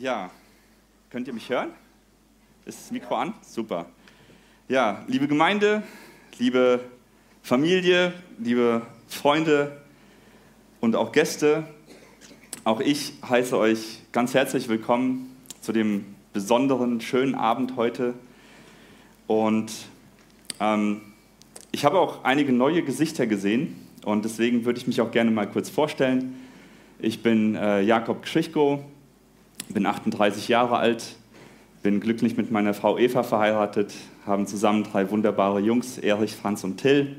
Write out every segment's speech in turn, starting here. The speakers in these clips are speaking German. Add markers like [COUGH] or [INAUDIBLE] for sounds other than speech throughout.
Ja, könnt ihr mich hören? Ist das Mikro an? Super. Ja, liebe Gemeinde, liebe Familie, liebe Freunde und auch Gäste, auch ich heiße euch ganz herzlich willkommen zu dem besonderen, schönen Abend heute. Und ähm, ich habe auch einige neue Gesichter gesehen und deswegen würde ich mich auch gerne mal kurz vorstellen. Ich bin äh, Jakob Geschichko, bin 38 Jahre alt, bin glücklich mit meiner Frau Eva verheiratet, haben zusammen drei wunderbare Jungs, Erich, Franz und Till.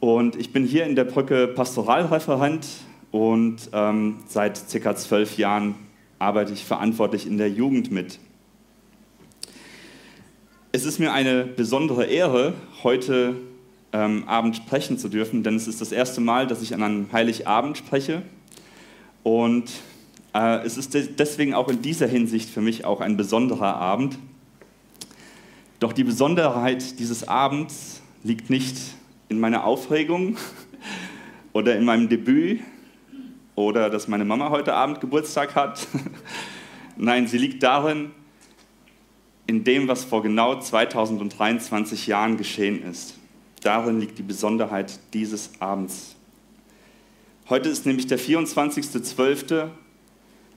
Und ich bin hier in der Brücke Pastoralreferent und ähm, seit circa zwölf Jahren arbeite ich verantwortlich in der Jugend mit. Es ist mir eine besondere Ehre, heute ähm, Abend sprechen zu dürfen, denn es ist das erste Mal, dass ich an einem Heiligabend spreche. Und es ist deswegen auch in dieser Hinsicht für mich auch ein besonderer Abend. Doch die Besonderheit dieses Abends liegt nicht in meiner Aufregung [LAUGHS] oder in meinem Debüt oder dass meine Mama heute Abend Geburtstag hat. [LAUGHS] Nein, sie liegt darin, in dem, was vor genau 2023 Jahren geschehen ist. Darin liegt die Besonderheit dieses Abends. Heute ist nämlich der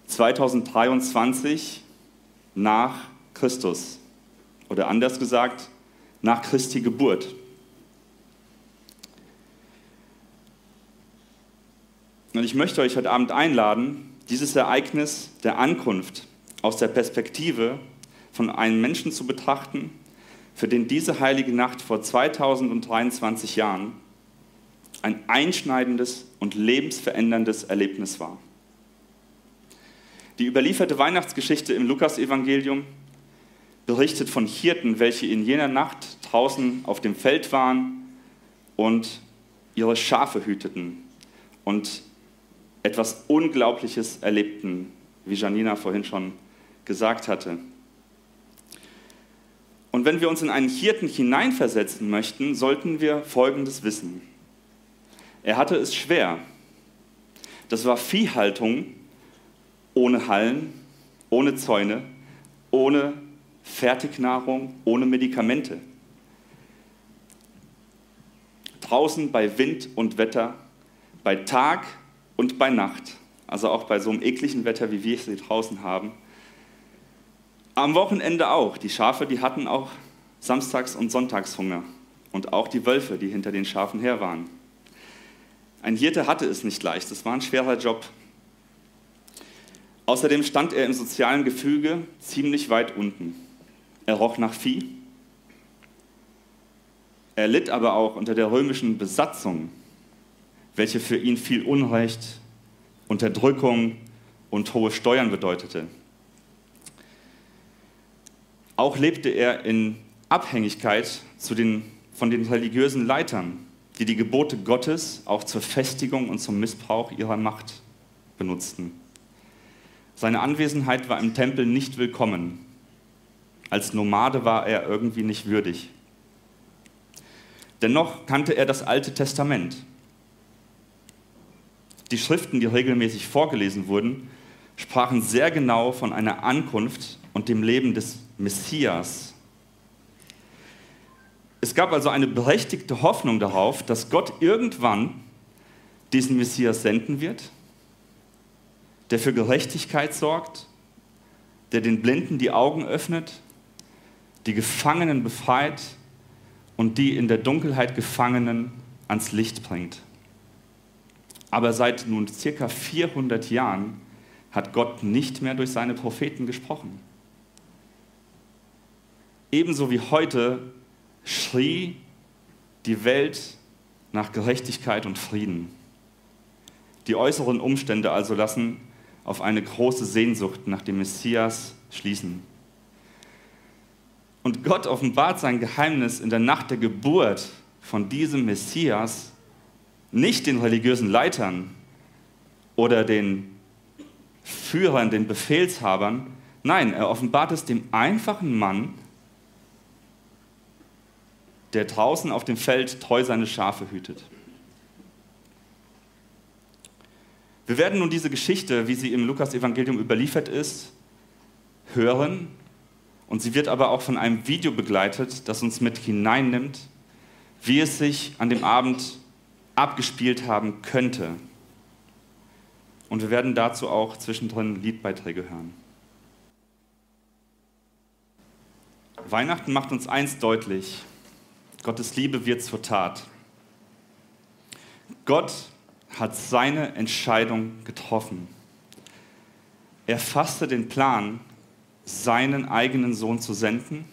24.12.2023 nach Christus. Oder anders gesagt, nach Christi Geburt. Und ich möchte euch heute Abend einladen, dieses Ereignis der Ankunft aus der Perspektive von einem Menschen zu betrachten, für den diese heilige Nacht vor 2023 Jahren ein einschneidendes und lebensveränderndes Erlebnis war. Die überlieferte Weihnachtsgeschichte im Lukasevangelium berichtet von Hirten, welche in jener Nacht draußen auf dem Feld waren und ihre Schafe hüteten und etwas Unglaubliches erlebten, wie Janina vorhin schon gesagt hatte. Und wenn wir uns in einen Hirten hineinversetzen möchten, sollten wir Folgendes wissen. Er hatte es schwer. Das war Viehhaltung ohne Hallen, ohne Zäune, ohne Fertignahrung, ohne Medikamente. Draußen bei Wind und Wetter, bei Tag und bei Nacht, also auch bei so einem ekligen Wetter, wie wir es hier draußen haben. Am Wochenende auch. Die Schafe, die hatten auch Samstags- und Sonntagshunger. Und auch die Wölfe, die hinter den Schafen her waren. Ein Hirte hatte es nicht leicht, es war ein schwerer Job. Außerdem stand er im sozialen Gefüge ziemlich weit unten. Er roch nach Vieh. Er litt aber auch unter der römischen Besatzung, welche für ihn viel Unrecht, Unterdrückung und hohe Steuern bedeutete. Auch lebte er in Abhängigkeit den, von den religiösen Leitern, die die Gebote Gottes auch zur Festigung und zum Missbrauch ihrer Macht benutzten. Seine Anwesenheit war im Tempel nicht willkommen. Als Nomade war er irgendwie nicht würdig. Dennoch kannte er das Alte Testament. Die Schriften, die regelmäßig vorgelesen wurden, sprachen sehr genau von einer Ankunft und dem Leben des Messias es gab also eine berechtigte Hoffnung darauf, dass Gott irgendwann diesen Messias senden wird, der für Gerechtigkeit sorgt, der den Blinden die Augen öffnet, die Gefangenen befreit und die in der Dunkelheit Gefangenen ans Licht bringt. Aber seit nun circa 400 Jahren hat Gott nicht mehr durch seine Propheten gesprochen. Ebenso wie heute schrie die Welt nach Gerechtigkeit und Frieden. Die äußeren Umstände also lassen auf eine große Sehnsucht nach dem Messias schließen. Und Gott offenbart sein Geheimnis in der Nacht der Geburt von diesem Messias nicht den religiösen Leitern oder den Führern, den Befehlshabern. Nein, er offenbart es dem einfachen Mann, der draußen auf dem Feld treu seine Schafe hütet. Wir werden nun diese Geschichte, wie sie im Lukas-Evangelium überliefert ist, hören. Und sie wird aber auch von einem Video begleitet, das uns mit hineinnimmt, wie es sich an dem Abend abgespielt haben könnte. Und wir werden dazu auch zwischendrin Liedbeiträge hören. Weihnachten macht uns eins deutlich. Gottes Liebe wird zur Tat. Gott hat seine Entscheidung getroffen. Er fasste den Plan, seinen eigenen Sohn zu senden,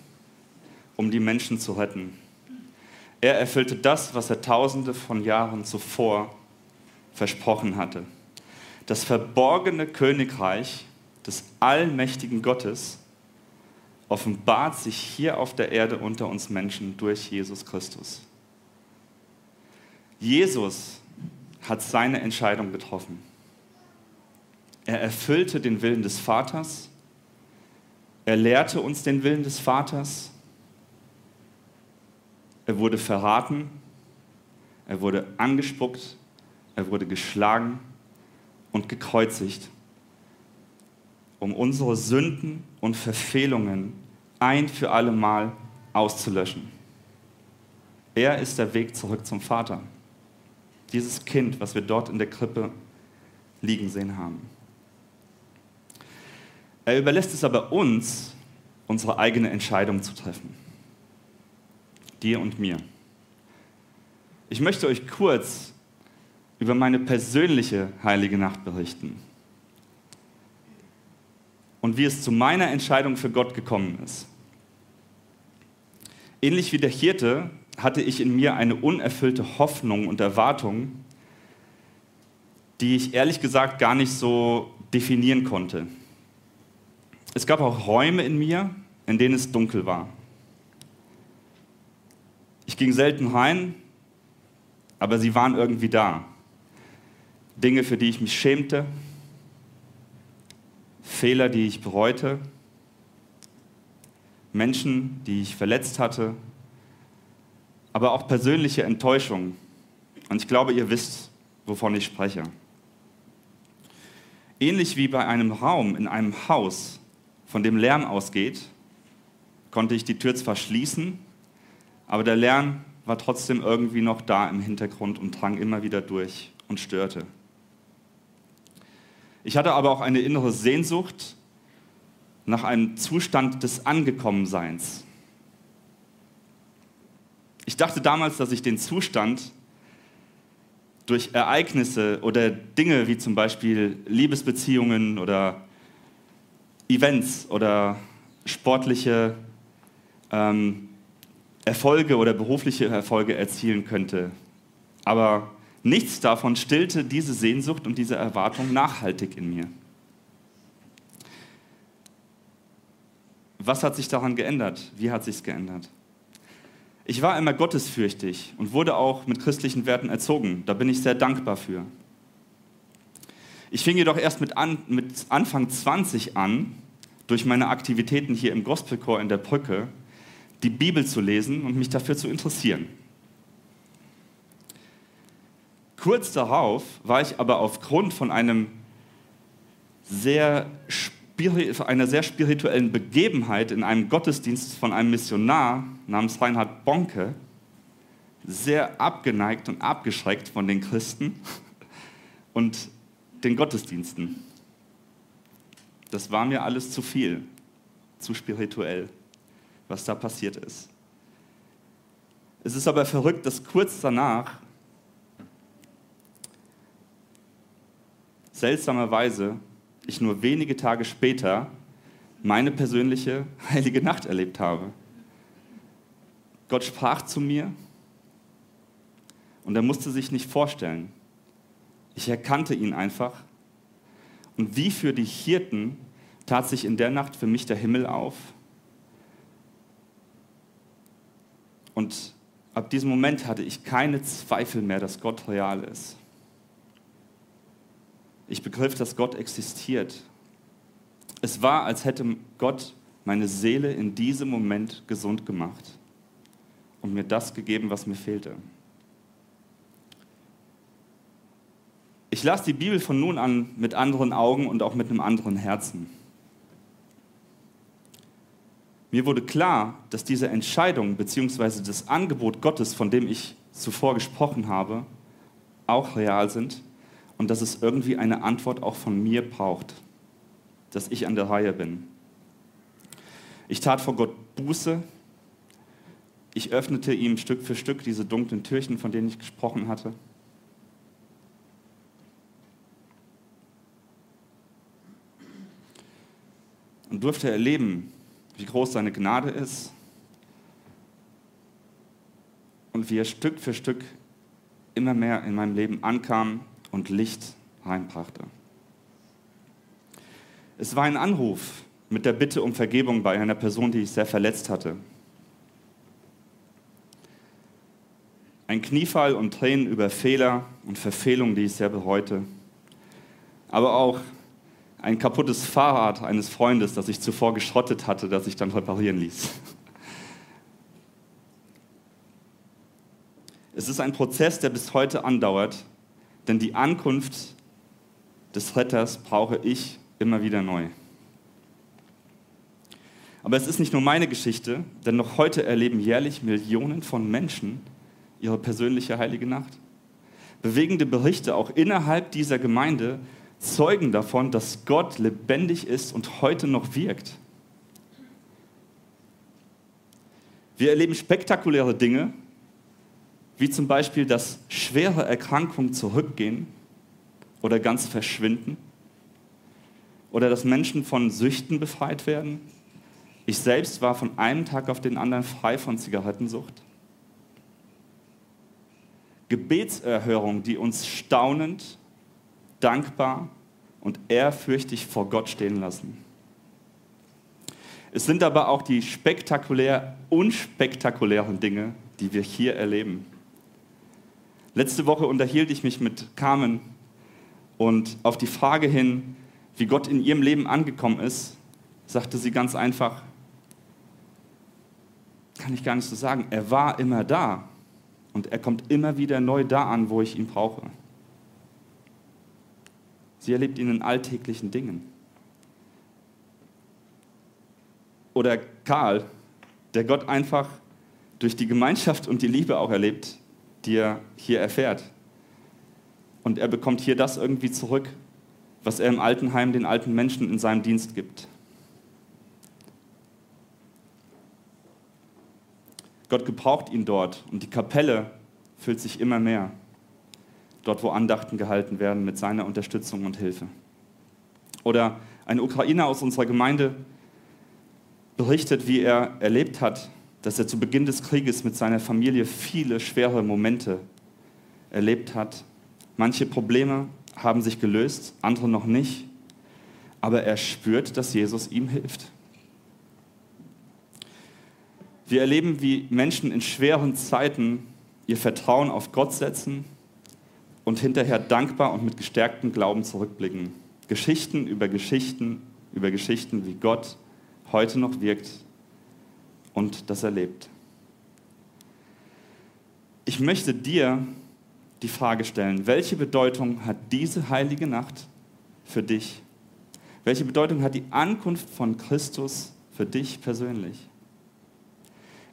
um die Menschen zu retten. Er erfüllte das, was er tausende von Jahren zuvor versprochen hatte. Das verborgene Königreich des allmächtigen Gottes offenbart sich hier auf der Erde unter uns Menschen durch Jesus Christus. Jesus hat seine Entscheidung getroffen. Er erfüllte den Willen des Vaters. Er lehrte uns den Willen des Vaters. Er wurde verraten. Er wurde angespuckt. Er wurde geschlagen und gekreuzigt, um unsere Sünden und Verfehlungen ein für alle Mal auszulöschen. Er ist der Weg zurück zum Vater dieses Kind, was wir dort in der Krippe liegen sehen haben. Er überlässt es aber uns, unsere eigene Entscheidung zu treffen. Dir und mir. Ich möchte euch kurz über meine persönliche heilige Nacht berichten und wie es zu meiner Entscheidung für Gott gekommen ist. Ähnlich wie der Hirte hatte ich in mir eine unerfüllte Hoffnung und Erwartung, die ich ehrlich gesagt gar nicht so definieren konnte. Es gab auch Räume in mir, in denen es dunkel war. Ich ging selten rein, aber sie waren irgendwie da. Dinge, für die ich mich schämte, Fehler, die ich bereute, Menschen, die ich verletzt hatte, aber auch persönliche Enttäuschung. Und ich glaube, ihr wisst, wovon ich spreche. Ähnlich wie bei einem Raum in einem Haus, von dem Lärm ausgeht, konnte ich die Tür zwar schließen, aber der Lärm war trotzdem irgendwie noch da im Hintergrund und drang immer wieder durch und störte. Ich hatte aber auch eine innere Sehnsucht nach einem Zustand des Angekommenseins. Ich dachte damals, dass ich den Zustand durch Ereignisse oder Dinge wie zum Beispiel Liebesbeziehungen oder Events oder sportliche ähm, Erfolge oder berufliche Erfolge erzielen könnte. Aber nichts davon stillte diese Sehnsucht und diese Erwartung nachhaltig in mir. Was hat sich daran geändert? Wie hat sich es geändert? Ich war immer gottesfürchtig und wurde auch mit christlichen Werten erzogen. Da bin ich sehr dankbar für. Ich fing jedoch erst mit, an, mit Anfang 20 an, durch meine Aktivitäten hier im Gospelchor in der Brücke, die Bibel zu lesen und mich dafür zu interessieren. Kurz darauf war ich aber aufgrund von einem sehr einer sehr spirituellen Begebenheit in einem Gottesdienst von einem Missionar namens Reinhard Bonke sehr abgeneigt und abgeschreckt von den Christen [LAUGHS] und den Gottesdiensten. Das war mir alles zu viel, zu spirituell, was da passiert ist. Es ist aber verrückt, dass kurz danach seltsamerweise ich nur wenige Tage später meine persönliche [LAUGHS] heilige Nacht erlebt habe. Gott sprach zu mir und er musste sich nicht vorstellen. Ich erkannte ihn einfach. Und wie für die Hirten tat sich in der Nacht für mich der Himmel auf. Und ab diesem Moment hatte ich keine Zweifel mehr, dass Gott real ist. Ich begriff, dass Gott existiert. Es war, als hätte Gott meine Seele in diesem Moment gesund gemacht und mir das gegeben, was mir fehlte. Ich las die Bibel von nun an mit anderen Augen und auch mit einem anderen Herzen. Mir wurde klar, dass diese Entscheidung bzw. das Angebot Gottes, von dem ich zuvor gesprochen habe, auch real sind und dass es irgendwie eine Antwort auch von mir braucht, dass ich an der Reihe bin. Ich tat vor Gott Buße. Ich öffnete ihm Stück für Stück diese dunklen Türchen, von denen ich gesprochen hatte. Und durfte erleben, wie groß seine Gnade ist und wie er Stück für Stück immer mehr in meinem Leben ankam und Licht reinbrachte. Es war ein Anruf mit der Bitte um Vergebung bei einer Person, die ich sehr verletzt hatte. Ein Kniefall und Tränen über Fehler und Verfehlungen, die ich sehr bereute. Aber auch ein kaputtes Fahrrad eines Freundes, das ich zuvor geschrottet hatte, das ich dann reparieren ließ. Es ist ein Prozess, der bis heute andauert, denn die Ankunft des Retters brauche ich immer wieder neu. Aber es ist nicht nur meine Geschichte, denn noch heute erleben jährlich Millionen von Menschen ihre persönliche heilige Nacht. Bewegende Berichte auch innerhalb dieser Gemeinde zeugen davon, dass Gott lebendig ist und heute noch wirkt. Wir erleben spektakuläre Dinge, wie zum Beispiel, dass schwere Erkrankungen zurückgehen oder ganz verschwinden oder dass Menschen von Süchten befreit werden. Ich selbst war von einem Tag auf den anderen frei von Zigarettensucht. Gebetserhörungen, die uns staunend dankbar und ehrfürchtig vor Gott stehen lassen. Es sind aber auch die spektakulär unspektakulären Dinge, die wir hier erleben. Letzte Woche unterhielt ich mich mit Carmen und auf die Frage hin, wie Gott in ihrem Leben angekommen ist, sagte sie ganz einfach, kann ich gar nicht so sagen, er war immer da und er kommt immer wieder neu da an, wo ich ihn brauche. Sie erlebt ihn in alltäglichen Dingen. Oder Karl, der Gott einfach durch die Gemeinschaft und die Liebe auch erlebt, die er hier erfährt. Und er bekommt hier das irgendwie zurück, was er im Altenheim den alten Menschen in seinem Dienst gibt. Gott gebraucht ihn dort und die Kapelle füllt sich immer mehr dort wo Andachten gehalten werden mit seiner Unterstützung und Hilfe. Oder ein Ukrainer aus unserer Gemeinde berichtet, wie er erlebt hat, dass er zu Beginn des Krieges mit seiner Familie viele schwere Momente erlebt hat. Manche Probleme haben sich gelöst, andere noch nicht, aber er spürt, dass Jesus ihm hilft. Wir erleben, wie Menschen in schweren Zeiten ihr Vertrauen auf Gott setzen und hinterher dankbar und mit gestärktem Glauben zurückblicken. Geschichten über Geschichten über Geschichten, wie Gott heute noch wirkt und das erlebt. Ich möchte dir die Frage stellen, welche Bedeutung hat diese heilige Nacht für dich? Welche Bedeutung hat die Ankunft von Christus für dich persönlich?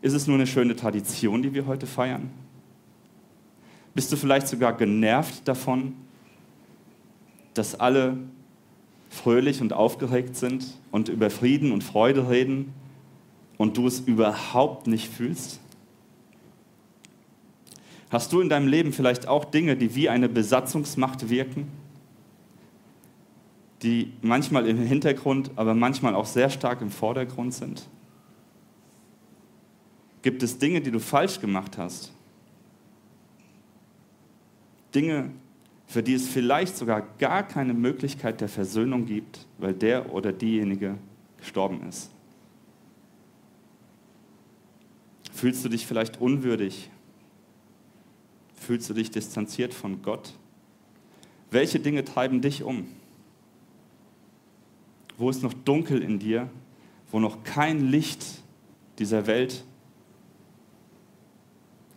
Ist es nur eine schöne Tradition, die wir heute feiern? Bist du vielleicht sogar genervt davon, dass alle fröhlich und aufgeregt sind und über Frieden und Freude reden und du es überhaupt nicht fühlst? Hast du in deinem Leben vielleicht auch Dinge, die wie eine Besatzungsmacht wirken? Die manchmal im Hintergrund, aber manchmal auch sehr stark im Vordergrund sind? Gibt es Dinge, die du falsch gemacht hast? Dinge, für die es vielleicht sogar gar keine Möglichkeit der Versöhnung gibt, weil der oder diejenige gestorben ist. Fühlst du dich vielleicht unwürdig? Fühlst du dich distanziert von Gott? Welche Dinge treiben dich um? Wo ist noch dunkel in dir, wo noch kein Licht dieser Welt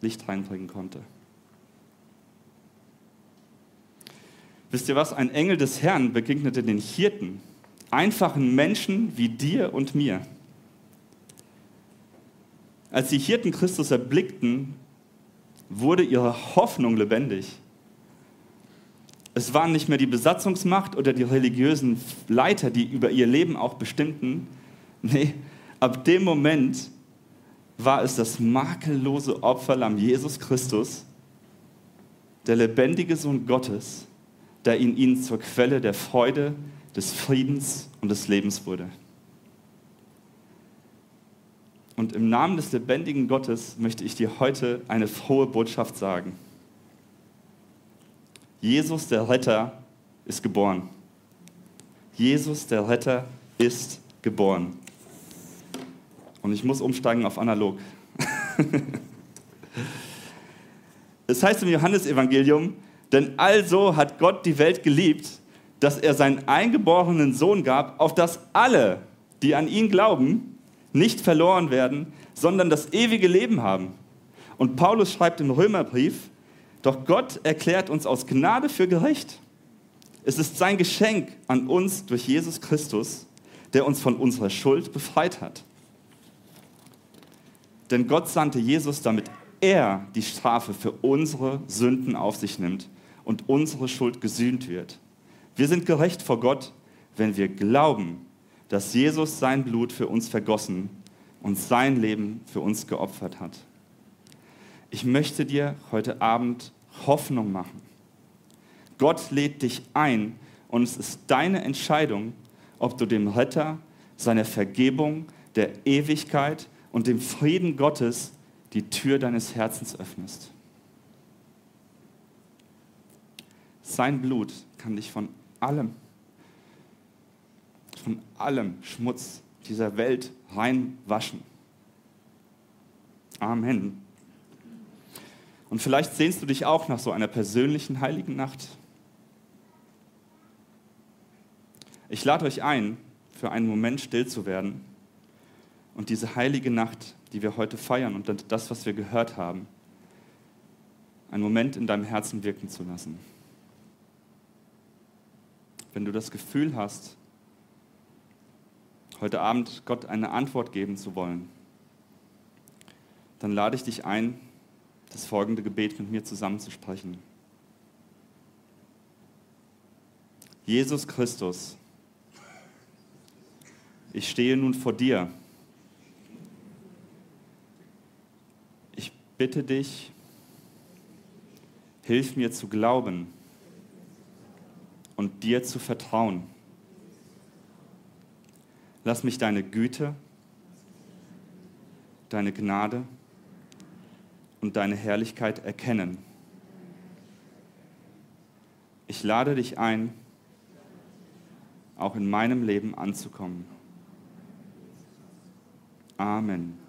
Licht reinbringen konnte? Wisst ihr was? Ein Engel des Herrn begegnete den Hirten, einfachen Menschen wie dir und mir. Als die Hirten Christus erblickten, wurde ihre Hoffnung lebendig. Es waren nicht mehr die Besatzungsmacht oder die religiösen Leiter, die über ihr Leben auch bestimmten. Nee, ab dem Moment war es das makellose Opferlamm Jesus Christus, der lebendige Sohn Gottes, der in ihnen zur Quelle der Freude, des Friedens und des Lebens wurde. Und im Namen des lebendigen Gottes möchte ich dir heute eine frohe Botschaft sagen. Jesus der Retter ist geboren. Jesus der Retter ist geboren. Und ich muss umsteigen auf analog. [LAUGHS] es heißt im Johannesevangelium, denn also hat Gott die Welt geliebt, dass er seinen eingeborenen Sohn gab, auf dass alle, die an ihn glauben, nicht verloren werden, sondern das ewige Leben haben. Und Paulus schreibt im Römerbrief, doch Gott erklärt uns aus Gnade für gerecht. Es ist sein Geschenk an uns durch Jesus Christus, der uns von unserer Schuld befreit hat. Denn Gott sandte Jesus, damit er die Strafe für unsere Sünden auf sich nimmt und unsere Schuld gesühnt wird. Wir sind gerecht vor Gott, wenn wir glauben, dass Jesus sein Blut für uns vergossen und sein Leben für uns geopfert hat. Ich möchte dir heute Abend Hoffnung machen. Gott lädt dich ein und es ist deine Entscheidung, ob du dem Retter, seiner Vergebung, der Ewigkeit und dem Frieden Gottes die Tür deines Herzens öffnest. Sein Blut kann dich von allem von allem Schmutz dieser Welt reinwaschen. Amen. Und vielleicht sehnst du dich auch nach so einer persönlichen heiligen Nacht. Ich lade euch ein, für einen Moment still zu werden und diese heilige Nacht, die wir heute feiern und das, was wir gehört haben, einen Moment in deinem Herzen wirken zu lassen. Wenn du das Gefühl hast, heute Abend Gott eine Antwort geben zu wollen, dann lade ich dich ein, das folgende Gebet mit mir zusammenzusprechen. Jesus Christus, ich stehe nun vor dir. Ich bitte dich, hilf mir zu glauben und dir zu vertrauen. Lass mich deine Güte, deine Gnade und deine Herrlichkeit erkennen. Ich lade dich ein, auch in meinem Leben anzukommen. Amen.